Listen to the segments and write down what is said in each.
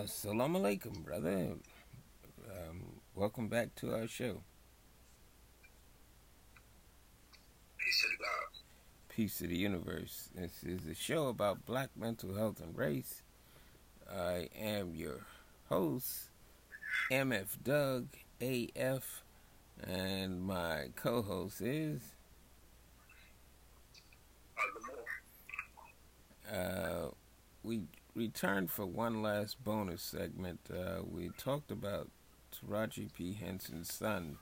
Uh, salam alaikum, brother. Um, welcome back to our show. Peace to the God. Peace to the universe. This is a show about black mental health and race. I am your host, MF Doug AF, and my co host is. Uh, we returned for one last bonus segment. Uh, we talked about Taraji P. Henson's son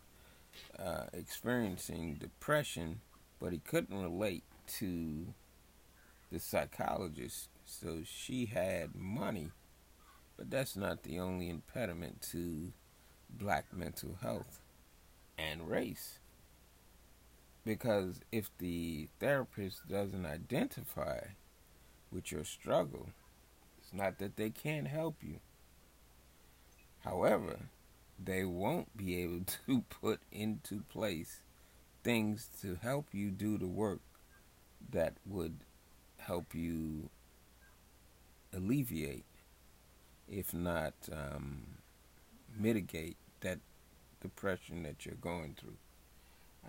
uh, experiencing depression, but he couldn't relate to the psychologist, so she had money. But that's not the only impediment to black mental health and race. Because if the therapist doesn't identify with your struggle, it's not that they can't help you. However, they won't be able to put into place things to help you do the work that would help you alleviate, if not um, mitigate, that depression that you're going through.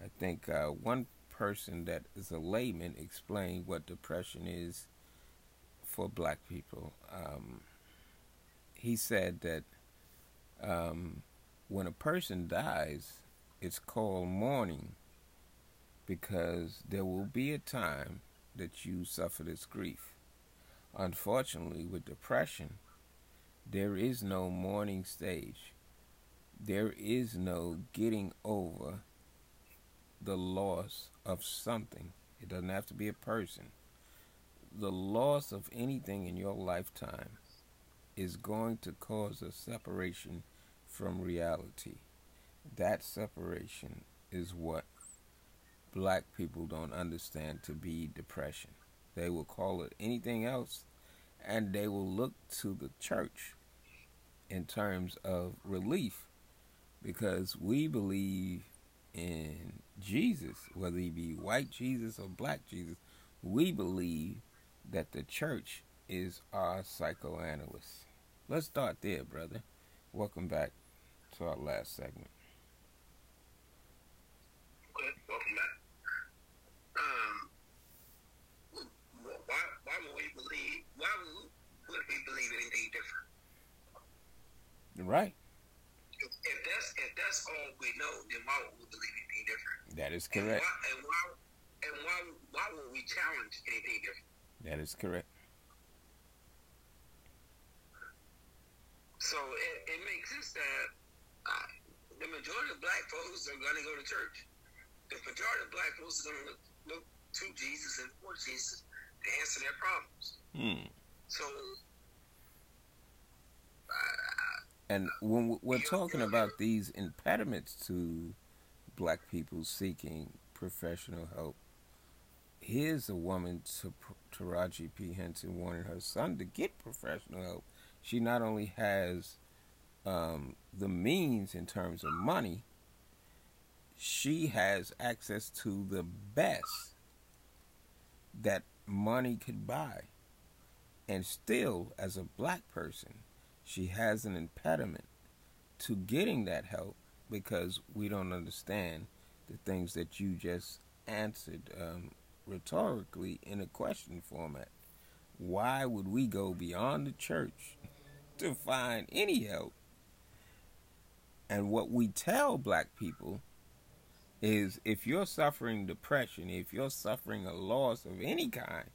I think uh, one person that is a layman explained what depression is for black people. Um, he said that um, when a person dies, it's called mourning because there will be a time that you suffer this grief. Unfortunately, with depression, there is no mourning stage. There is no getting over the loss of something. It doesn't have to be a person the loss of anything in your lifetime is going to cause a separation from reality. That separation is what black people don't understand to be depression. They will call it anything else and they will look to the church in terms of relief because we believe in Jesus, whether he be white Jesus or black Jesus, we believe that the church is our psychoanalyst. Let's start there, brother. Welcome back to our last segment. Okay, welcome back. Um, why, why would we believe? Why would, would we believe anything different? Right. If, if that's if that's all we know, then why would we believe anything different? That is correct. And why and why, and why, why would we challenge anything different? That is correct. So it, it makes sense that uh, the majority of black folks are going to go to church. The majority of black folks are going to look, look to Jesus and for Jesus to answer their problems. Hmm. So. Uh, and when we're talking about these impediments to black people seeking professional help, here's a woman, Taraji P. Henson, wanted her son to get professional help. She not only has um, the means in terms of money, she has access to the best that money could buy. And still, as a black person, she has an impediment to getting that help because we don't understand the things that you just answered um, rhetorically in a question format. Why would we go beyond the church to find any help? And what we tell black people is if you're suffering depression, if you're suffering a loss of any kind,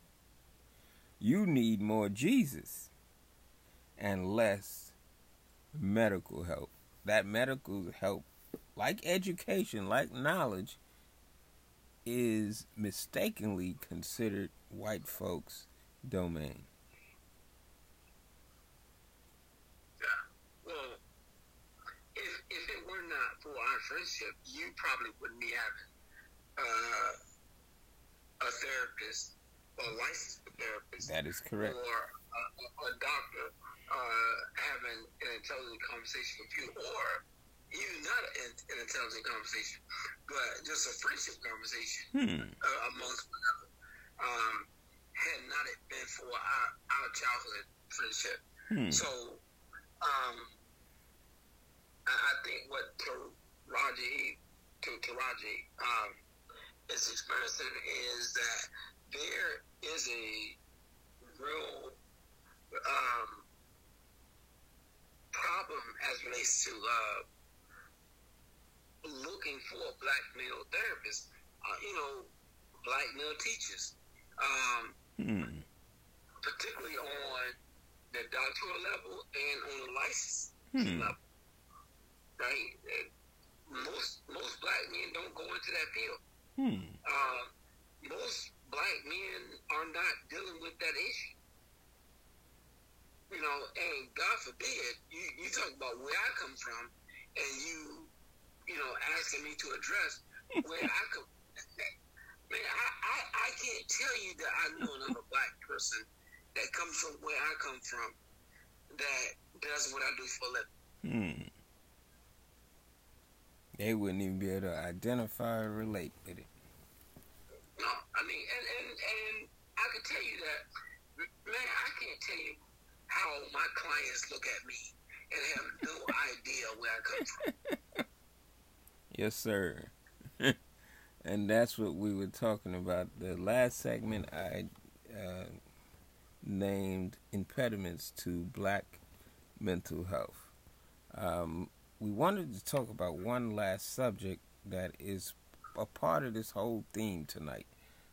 you need more Jesus and less medical help. That medical help, like education, like knowledge, is mistakenly considered white folks' domain. Yeah. Well, if, if it were not for our friendship, you probably wouldn't be having uh, a therapist, a licensed therapist. That is correct. Or a, a doctor uh, having an intelligent conversation with you, or even not an, an intelligent conversation, but just a friendship conversation hmm. uh, amongst one another. Um, had not it been for our, our childhood friendship. Hmm. So um, I, I think what Taraji, to Taraji, um, is experiencing is that there is a real um, problem as relates to uh, looking for a black male therapist. Uh, you know, black male teachers, um, hmm. particularly on the doctoral level and on the license hmm. level. Right? Most most black men don't go into that field. Hmm. Uh, most black men are not dealing with that issue. You know, and God forbid, you, you talk about where I come from, and you, you know, asking me to address where I come. Man, I, I, I can't tell you that I know another black person that comes from where I come from that does what I do for a living. Hmm. They wouldn't even be able to identify or relate with it. No, I mean, and, and, and I can tell you that, man, I can't tell you how my clients look at me and have no idea where I come from. Yes, sir. and that's what we were talking about. The last segment I uh, named impediments to black mental health. Um, we wanted to talk about one last subject that is a part of this whole theme tonight.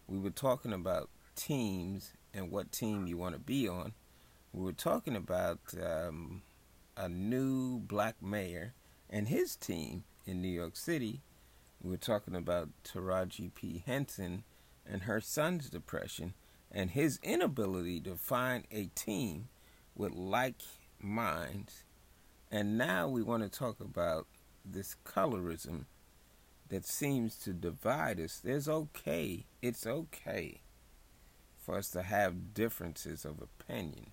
We were talking about teams and what team you want to be on. We were talking about um, a new black mayor and his team in New York City. We were talking about Taraji P. Henson and her son's depression and his inability to find a team with like minds. And now we want to talk about this colorism that seems to divide us. There's okay, it's okay for us to have differences of opinion.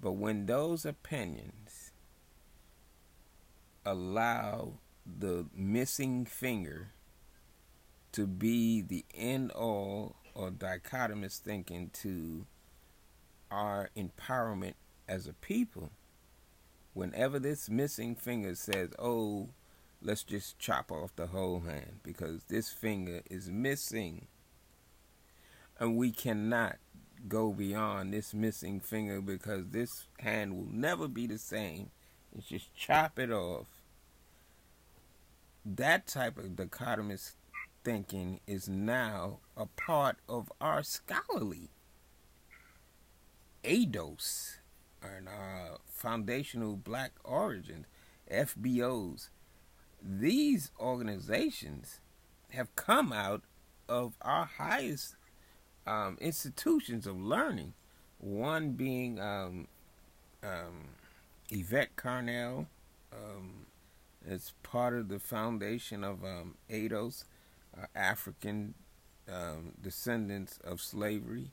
But when those opinions allow the missing finger to be the end all or dichotomous thinking to our empowerment as a people, whenever this missing finger says, oh, let's just chop off the whole hand because this finger is missing. And we cannot go beyond this missing finger because this hand will never be the same. It's just chop it off. That type of dichotomous thinking is now a part of our scholarly ADOS and our foundational black origins, FBOs these organizations have come out of our highest um, institutions of learning. One being um, um, Yvette Carnell, um, it's part of the foundation of um, ADOS, uh, African um, descendants of slavery.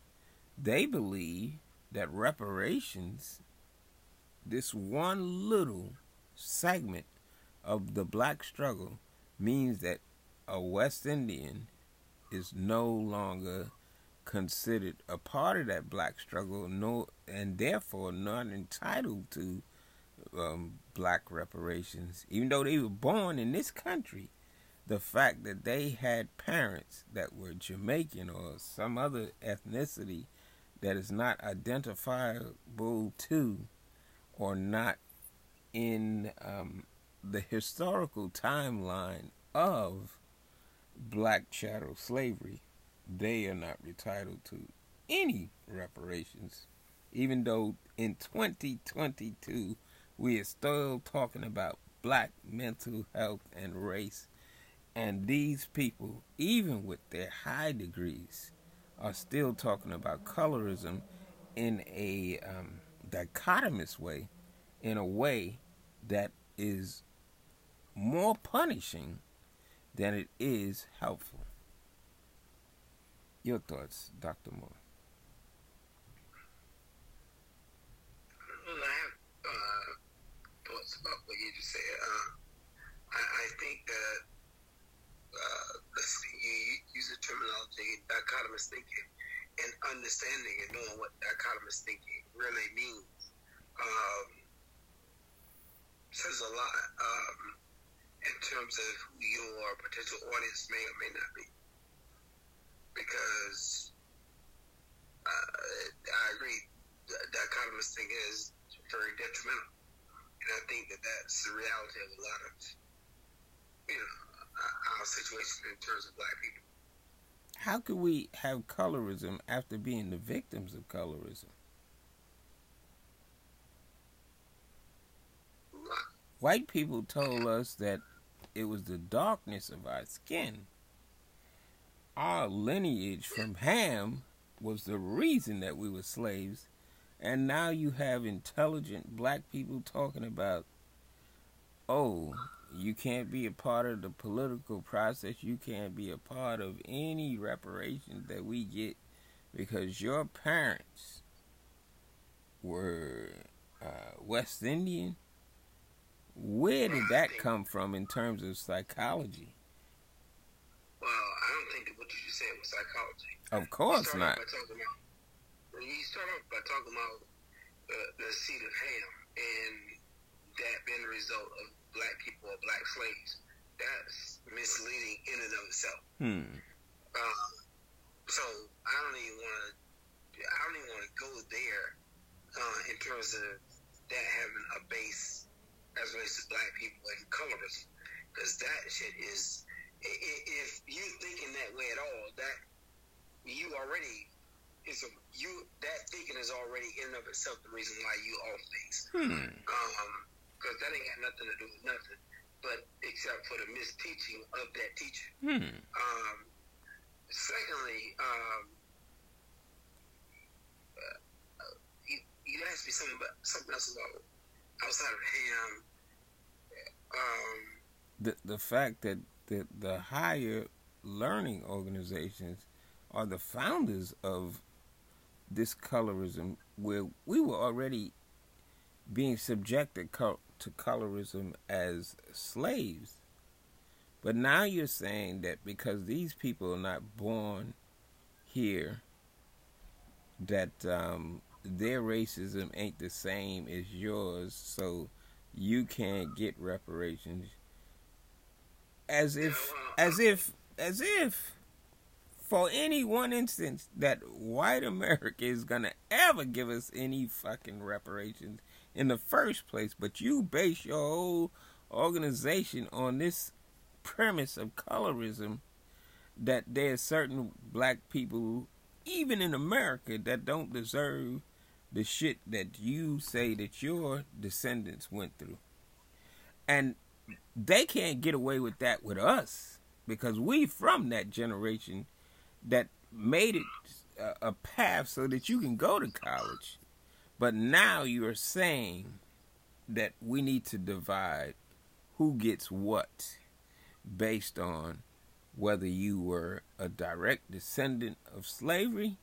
They believe that reparations, this one little segment of the black struggle means that a West Indian is no longer considered a part of that black struggle, no, and therefore not entitled to um, black reparations, even though they were born in this country. The fact that they had parents that were Jamaican or some other ethnicity that is not identifiable to or not in um, the historical timeline of black chattel slavery, they are not entitled to any reparations, even though in 2022 we are still talking about black mental health and race. And these people, even with their high degrees, are still talking about colorism in a um, dichotomous way, in a way that is more punishing than it is helpful. Your thoughts, Dr. Moore? Well, I have uh, thoughts just said. Uh, I, I, think that, uh, you use the terminology dichotomous thinking and understanding and knowing what dichotomous thinking really means. Um, says a lot um, in terms of who your potential audience may or may not be. Because uh, I agree, dichotomous thinking is very detrimental. And I think that that's the reality of a lot of, you know, uh, our situation in terms of black people. How could we have colorism after being the victims of colorism? White people told us that it was the darkness of our skin. Our lineage from Ham was the reason that we were slaves. And now you have intelligent black people talking about, oh, you can't be a part of the political process. You can't be a part of any reparations that we get because your parents were uh, West Indian. Where did that come from in terms of psychology? Well, I don't think that what you just said was psychology. Of course not. You start off by talking about the, the seed of Ham and that being the result of black people or black slaves. That's misleading in and of itself. Hmm. Um, so I don't even want to. I don't even want to go there uh, in terms of that having a base as relates to black people and colorism, because that shit is. If you're thinking that way at all, that you already is a, you that thinking is already in and of itself the reason why you off base. Hmm. Um, because that ain't got nothing to do with nothing, but except for the misteaching of that teacher. Hmm. Um, secondly, um, uh, uh, you, you asked me something about something else about outside of ham. Um, the the fact that the the higher learning organizations are the founders of this colorism, where we were already being subjected to colorism as slaves. But now you're saying that because these people are not born here, that um, their racism ain't the same as yours, so you can't get reparations. As if, as if, as if, for any one instance that white America is gonna ever give us any fucking reparations in the first place, but you base your whole organization on this premise of colorism that there's certain black people, even in America, that don't deserve the shit that you say that your descendants went through. And they can't get away with that with us because we from that generation that made it uh, a path so that you can go to college. But now you're saying that we need to divide who gets what based on whether you were a direct descendant of slavery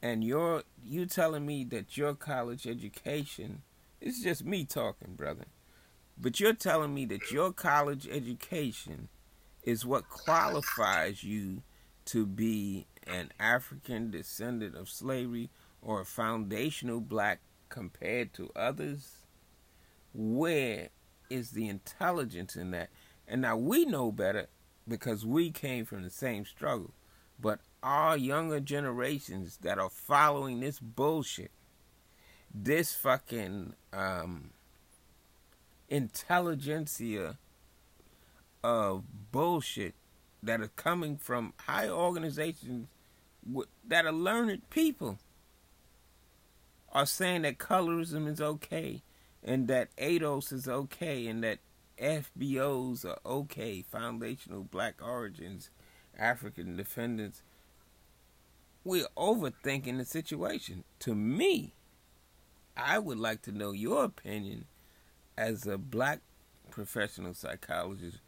and you're you telling me that your college education it's just me talking brother but you're telling me that your college education is what qualifies you to be an African descendant of slavery or a foundational black compared to others? Where is the intelligence in that? And now we know better because we came from the same struggle. But our younger generations that are following this bullshit, this fucking um, intelligentsia of bullshit that are coming from high organizations that are learned people are saying that colorism is okay and that ADOS is okay and that FBOs are okay, foundational black origins, African descendants. We're overthinking the situation. To me, I would like to know your opinion as a black professional psychologist.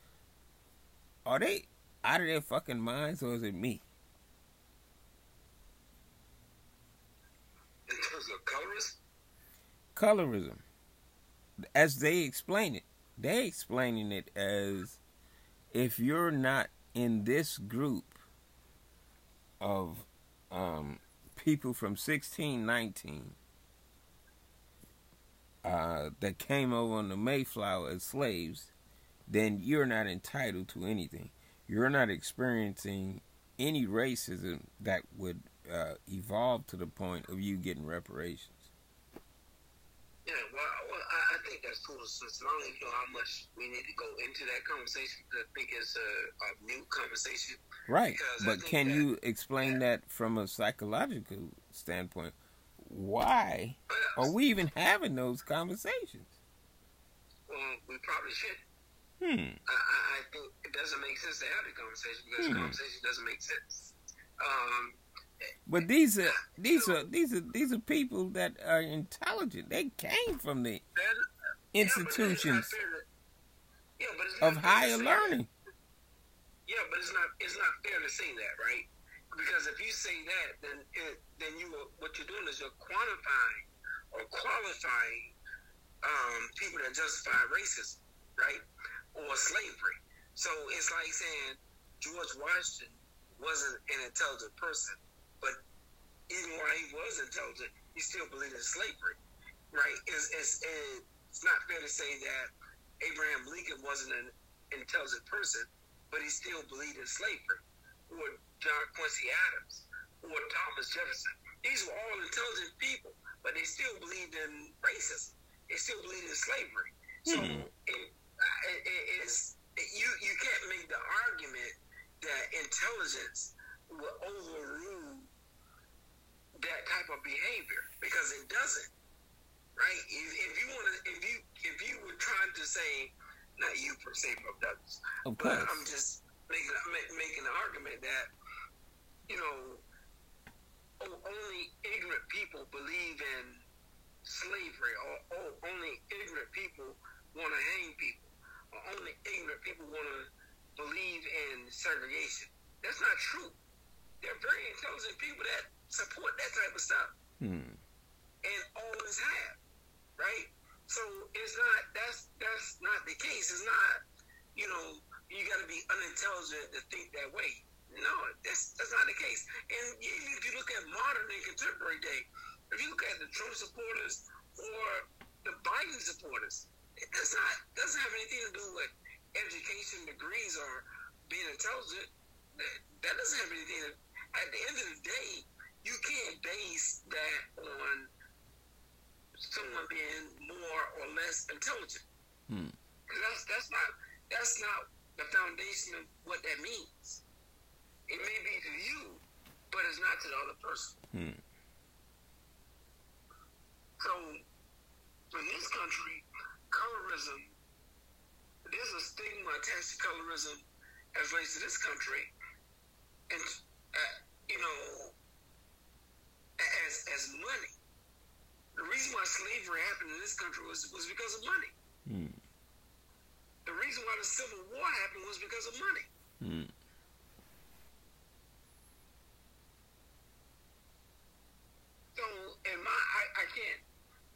Are they out of their fucking minds or is it me? colorism? Colorism. As they explain it, they explaining it as if you're not in this group of um, people from 1619, uh, uh, that came over on the Mayflower as slaves, then you're not entitled to anything. You're not experiencing any racism that would uh, evolve to the point of you getting reparations. Yeah, well, well I, I, think that's foolishness. And I don't even know how much we need to go into that conversation because I think it's a, a new conversation. Right. But can that, you explain yeah. that from a psychological standpoint? Why are we even having those conversations? Well, we probably should. Hmm. I, I, think it doesn't make sense to have the conversation because hmm. the conversation doesn't make sense. Um, but these are these are these are these are people that are intelligent. They came from the institutions yeah, of higher learning. That. Yeah, but it's not it's not fair to say that, right? Because if you say that, then it, then you what you're doing is you're quantifying or qualifying um, people that justify racism, right, or slavery. So it's like saying George Washington wasn't an intelligent person but even while he was intelligent, he still believed in slavery, right? It's, it's, it's not fair to say that Abraham Lincoln wasn't an intelligent person, but he still believed in slavery, or John Quincy Adams, or Thomas Jefferson. These were all intelligent people, but they still believed in racism. They still believed in slavery. So mm-hmm. it, it, it's you you can't make the argument that intelligence will overrule that type of behavior because it doesn't. Right? If, if you want to, if you if you were trying to say, not you per se, but of but I'm just making making the argument that you know only ignorant people believe in slavery, or, or only ignorant people want to hang people, only ignorant people want to believe in segregation. That's not true. They're very intelligent people that support that type of stuff. Hmm. And always have. Right? So it's not that's that's not the case. It's not, you know, you gotta be unintelligent to think that way. No, that's that's not the case. And if you look at modern and contemporary day, if you look at the Trump supporters or the Biden supporters, it does not doesn't have anything to do with education, degrees, or being intelligent. That, that doesn't have anything. To, at the end of the day, you can't base that on someone being more or less intelligent. Hmm. That's that's not that's not the foundation of what that means. It may be to you, but it's not to the other person. Hmm. So, in this country, colorism, there's a stigma attached to colorism as relates to this country. And, uh, you know, as as money. The reason why slavery happened in this country was was because of money. Mm. The reason why the Civil War happened was because of money. Mm. So, in my, I, I can't.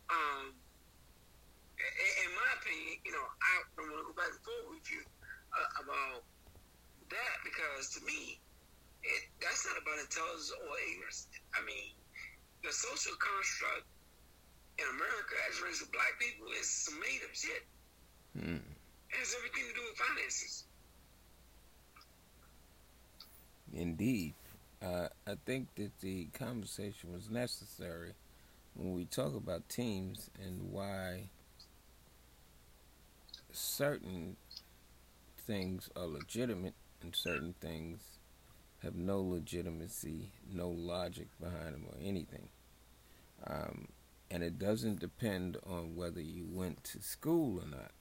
Um, in my opinion, you know, I don't want to go back and forth with you uh, about that because to me, it, that's not about intelligence or ignorance. I mean, the social construct in America as relates to black people is some made up shit. Mm. It has everything to do with finances. Indeed. Uh, I think that the conversation was necessary when we talk about teams and why certain things are legitimate and certain things have no legitimacy, no logic behind them, or anything. Um, and it doesn't depend on whether you went to school or not.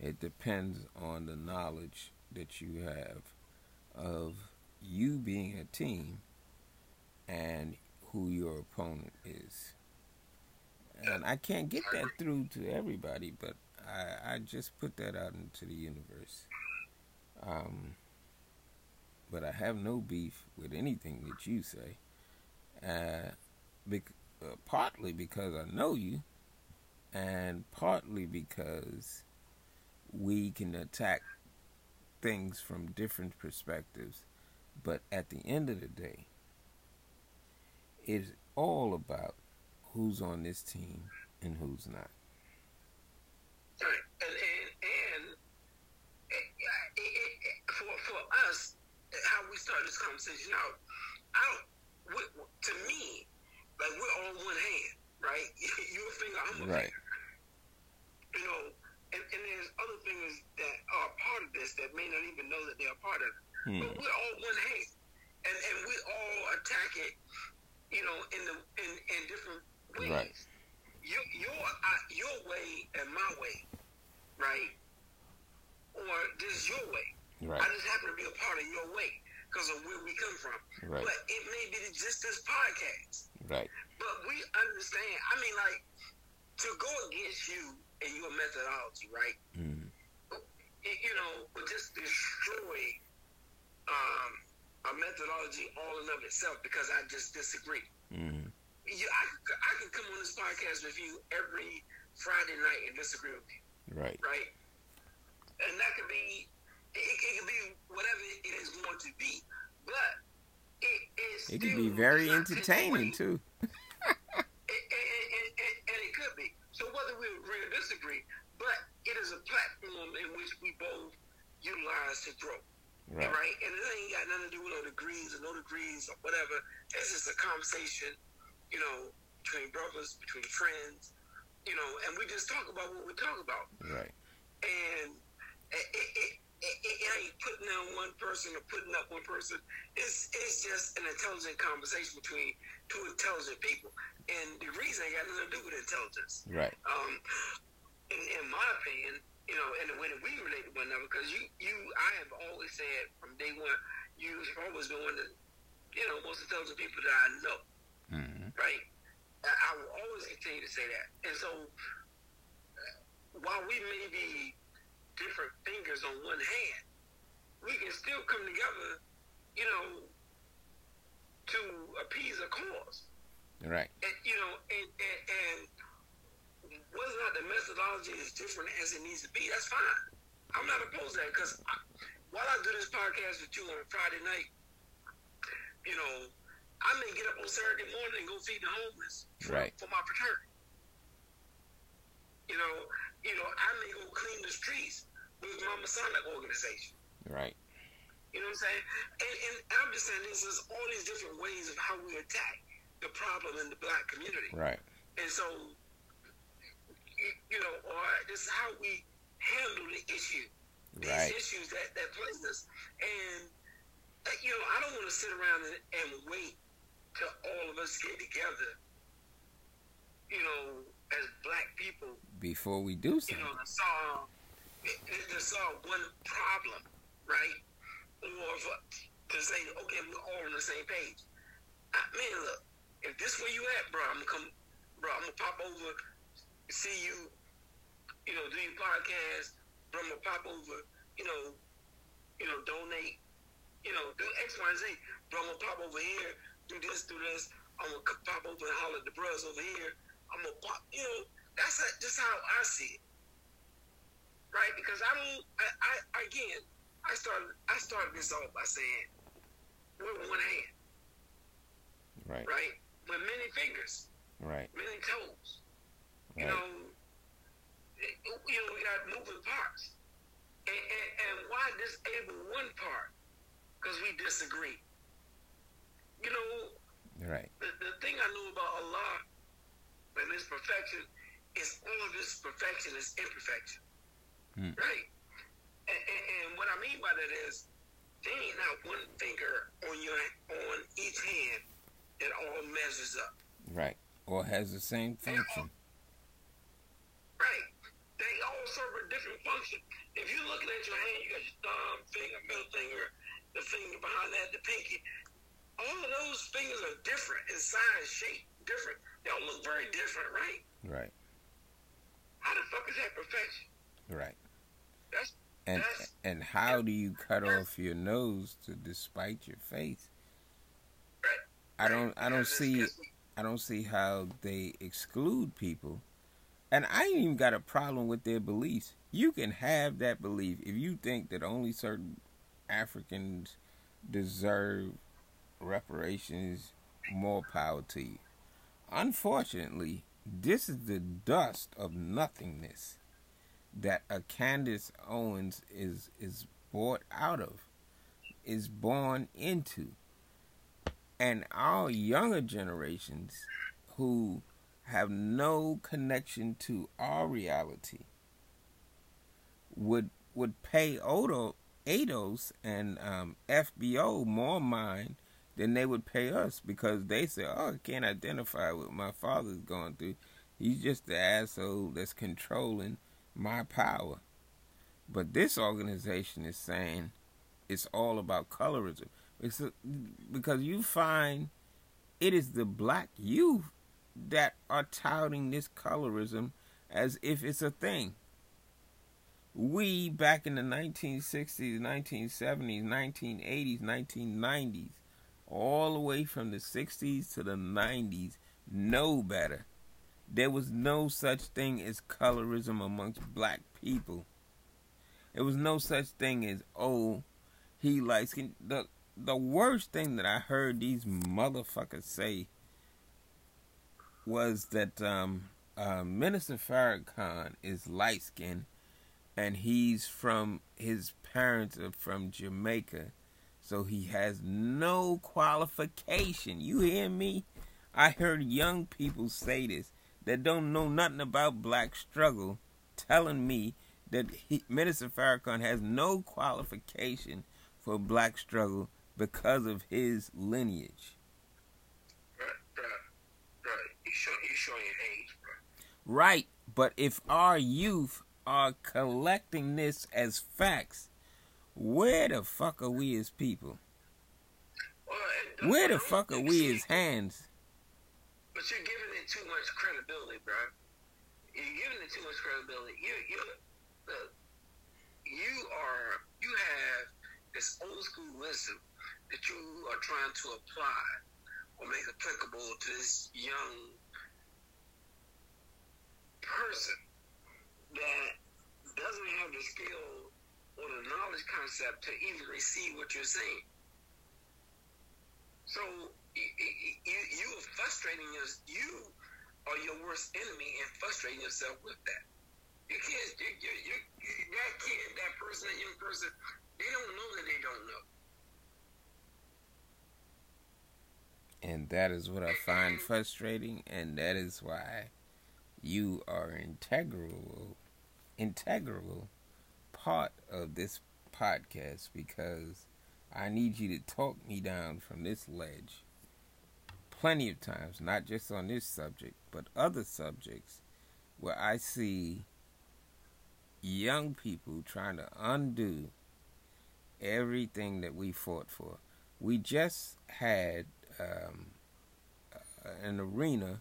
It depends on the knowledge that you have of you being a team and who your opponent is. And I can't get that through to everybody, but I, I just put that out into the universe. Um, but I have no beef with anything that you say. Uh, bec- uh, partly because I know you, and partly because we can attack things from different perspectives. But at the end of the day, it's all about who's on this team and who's not. Right. And and and it, it, it, for for us, how we start this conversation out, out we, to me, like we're all one hand, right? You're a finger, I'm a Right. finger. You know, and, and there's other fingers that are part of this that may not even know that they are part of it. Hmm. But we're all one hand, and and we all attack it, you know, in the in, in different ways. Right. Your your uh, your way and my way, right? Or this is your way. Right. I just happen to be a part of your way because of where we come from. Right. But it may be just this podcast. Right. But we understand. I mean, like to go against you and your methodology, right? Mm. it, you know, would just destroy um, a methodology all in of itself because I just disagree. Mm. You, I, I could come on this podcast with you every Friday night and disagree with you, Right. right? And that could be, it, it could be whatever it is going to be, but it is. It still be very entertaining too. and, it could be. So whether we agree or disagree, but it is a platform in which we both utilize to grow. Right. Right. And it ain't got nothing to do with no degrees or no degrees or whatever. It's just a conversation, you know, between brothers, between friends, you know, and we just talk about what we talk about. Right. And it, it, it, it, it ain't putting down one person or putting up one person. It's it's just an intelligent conversation between two intelligent people. And the reason ain't got nothing to do with intelligence. Right. Um, in, in my opinion, you know, and the way that we relate to one another, because you, you, I have always said from day one, you've always been one of the, you know, most intelligent people that I know, Mm. right? I, I will always continue to say that. And so, uh, while we may be different fingers on one hand, we can still come together, you know, to appease a cause Right. and you know, and, and, and whether or not the methodology is different as it needs to be, that's fine. I'm not opposed to that because while I do this podcast with you on Friday night, you know, I may get up on Saturday morning and go feed the homeless for, Right. for my fraternity. You know, you know, I may go clean the streets with my Masonic organization. Right. You know what I'm saying? And, and I'm just saying this is all these different ways of how we attack the problem in the black community. Right. And so, you- know, or this is how we handle the issue, these Right. issues that, that plague us. And, uh, you know, I don't want to sit around and, and wait till all of us get together, you know, as black people, Before we do you something. know, to solve, to solve one problem, right? Or for, to say, okay, we're all on the same page. I, man, look, if this where you at, bro, I'm gonna come, bro, I'm gonna pop over, see you, you know, do your podcast, bro, I'm gonna pop over, you know, you know, donate, you know, do X, Y, Z, bro, I'm gonna pop over here, do this, do this, I'm gonna pop over and holler at the bros over here, I'm gonna pop, you know, that's just how I see it, right? Because I don't, I, I again, I started, I started this off by saying, we're one hand, Right. right? With many fingers, Right. many toes. You Right. know, it- you know, we got moving parts. And, and, and why disable one part? Because we disagree. You know, Right. the, the thing I know about Allah and His perfection is all of His perfection is imperfection. Hmm. Right? And, and, and what I mean by that is, there ain't not one finger on your on each hand that all measures up. Right. Or has the same function. Right. They all serve a different function. If you're looking at your hand, you got your thumb, finger, middle finger, the finger behind that, the pinky. All of those fingers are different in size, shape, different. They all look very different, right? Right. How the fuck is that perfection? Right. That's And That's- and how do you cut off your nose to despite your face? right. I don't I don't see I don't see how they exclude people. And I ain't even got a problem with their beliefs. You can have that belief if you think that only certain Africans deserve reparations, more power to you. Unfortunately, this is the dust of nothingness. that a Candace Owens is is brought out of, is born into. And our younger generations who have no connection to our reality would would pay Odo ADOS and um, FBO more mind than they would pay us because they say, "Oh, I can't identify what my father's going through. He's just the asshole that's controlling my power." But this organization is saying it's all about colorism. It's because you find it is the black youth that are touting this colorism as if it's a thing. We, back in the 1960s, 1970s, 1980s, 1990s, all the way from the 60s to the 90s, know better. There was no such thing as colorism amongst black people. There was no such thing as, oh, he likes. The, the worst thing that I heard these motherfuckers say was that um, uh, Minister Farrakhan is light skinned and he's from his parents are from Jamaica, so he has no qualification. You hear me? I heard young people say this that don't know nothing about black struggle, telling me that he, Minister Farrakhan has no qualification for black struggle because of his lineage. Right, but if our youth are collecting this as facts, where the fuck are we as people? Where the fuck are we as hands? But you're giving it too much credibility, bro. You're giving it too much credibility. You, you, uh, you are, you have this old school wisdom that you are trying to apply or make applicable to this young person that doesn't have the skill or the knowledge concept to even receive what you're saying. So you, you, you are frustrating your, you are your worst enemy and frustrating yourself with that. You can't, you, you, you, that kid, that person, that young person, they don't know that they don't know. And that is what I find frustrating, and that is why you are integral integral part of this podcast because I need you to talk me down from this ledge plenty of times, not just on this subject, but other subjects where I see young people trying to undo everything that we fought for. We just had um, an arena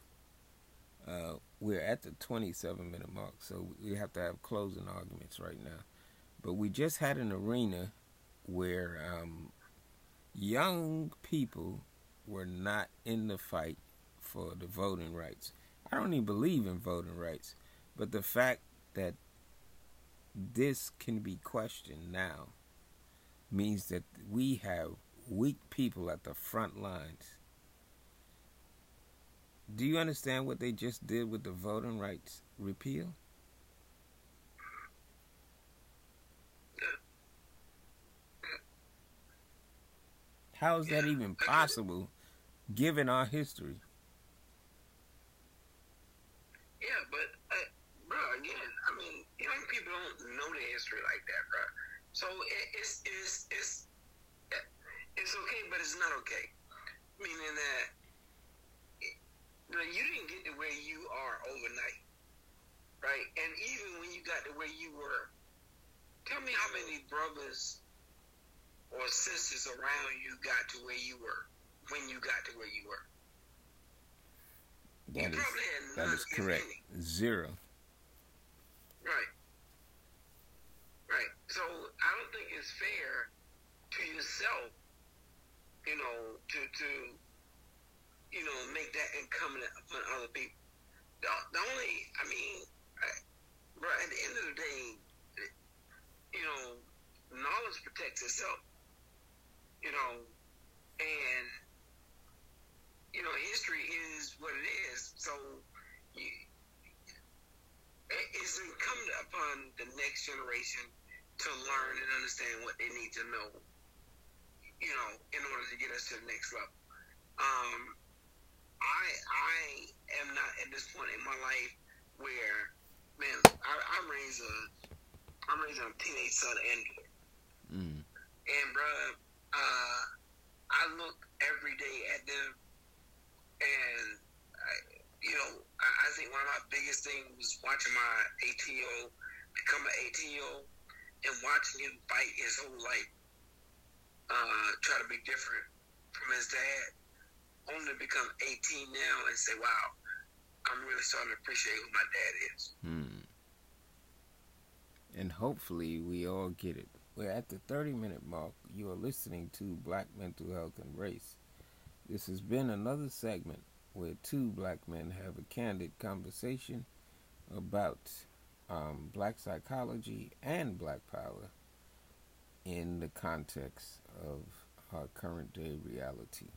uh, we're at the 27 minute mark, so we have to have closing arguments right now. But we just had an arena where um, young people were not in the fight for the voting rights. I don't even believe in voting rights, but the fact that this can be questioned now means that we have weak people at the front lines do you understand what they just did with the voting rights repeal? How is that even possible given our history? Yeah, but, uh, bro, again, I mean, young people don't know the history like that, bro. So it, it's, it's, it's, it's okay, but it's not okay. Meaning that you didn't get to where you are overnight, right? And even when you got to where you were, tell me how many brothers sisters around you got to where you were when you got to where you were. That you is, that is correct. Zero. Right. Right. So I don't think it's fair to yourself, you know, to to you know, make that incumbent upon other people. The, the only, I mean, I, bro, at the end of the day, you know, knowledge protects itself. You know, and you know, history is what it is. So, you, it's incumbent upon the next generation to learn and understand what they need to know, you know, in order to get us to the next level. Um, I I am not at this point in my life where, man, I, I'm raising a I'm raising a teenage son and Mm. and bruh, uh, I look every day at them, and I, you know, I, I think one of my biggest things was watching my 18 year old become an 18 year old and watching him fight his whole life, uh, try to be different from his dad, only become 18 now and say, wow, I'm really starting to appreciate who my dad is. Hmm. And hopefully we all get it. We're at the 30 minute mark. You are listening to Black Mental Health and Race. This has been another segment where two black men have a candid conversation about um, black psychology and black power in the context of our current day reality.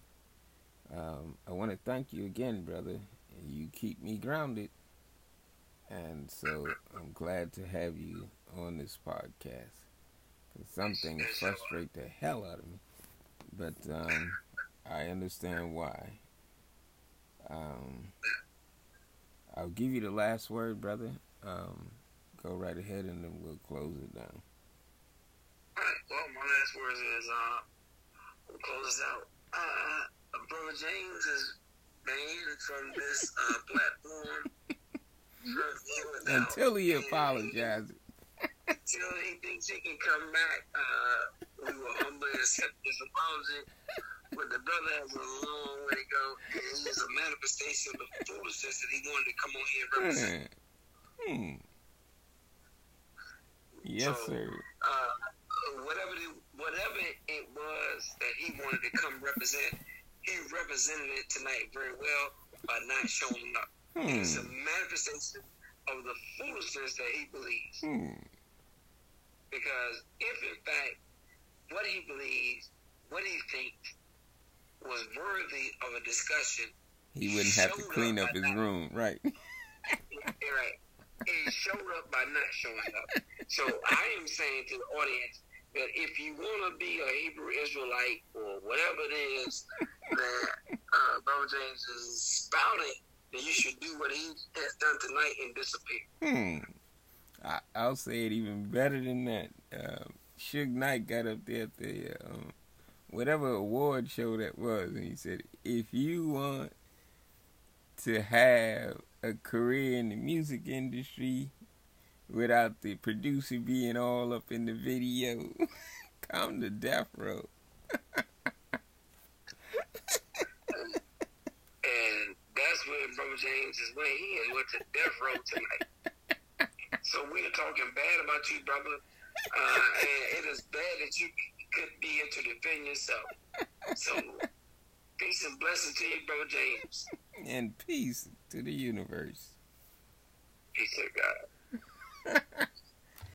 Um, I want to thank you again, brother. You keep me grounded. And so I'm glad to have you on this podcast. Some things frustrate the hell out of me. But um, I understand why. Um, I'll give you the last word, brother. Um, go right ahead and then we'll close it down. All right. Well, my last words is uh, we'll close this out. Uh, Brother James is banned from this uh, platform. Until he apologizes. Until he thinks he can come back, uh, we will humbly accept his apology. But the brother has a long way to go. And he is a manifestation of the foolishness that he wanted to come on here and represent. Hmm. Yes, So, sir. Uh, whatever the, whatever it was that he wanted to come represent, he represented it tonight very well by not showing up. It's a Hmm. manifestation of the foolishness that he believes. Hmm. Because if in fact what he believes, what he thinks was worthy of a discussion, He wouldn't have to clean up his room, right? right. He showed up by not showing up. So I am saying to the audience that if you want to be a Hebrew Israelite or whatever it is that uh, Brother James is spouting, then you should do what he has done tonight and disappear. Hmm. I, I'll say it even better than that. Uh, Suge Knight got up there at the um, whatever award show that was, and he said, "If you want to have a career in the music industry without the producer being all up in the video, come to Death Row." And that's where Brother James is went. He went to death row tonight. So we are talking bad about you, brother. Uh, and it is bad that you could be here to defend yourself. So peace and blessing to you, Brother James. And peace to the universe. Peace to God.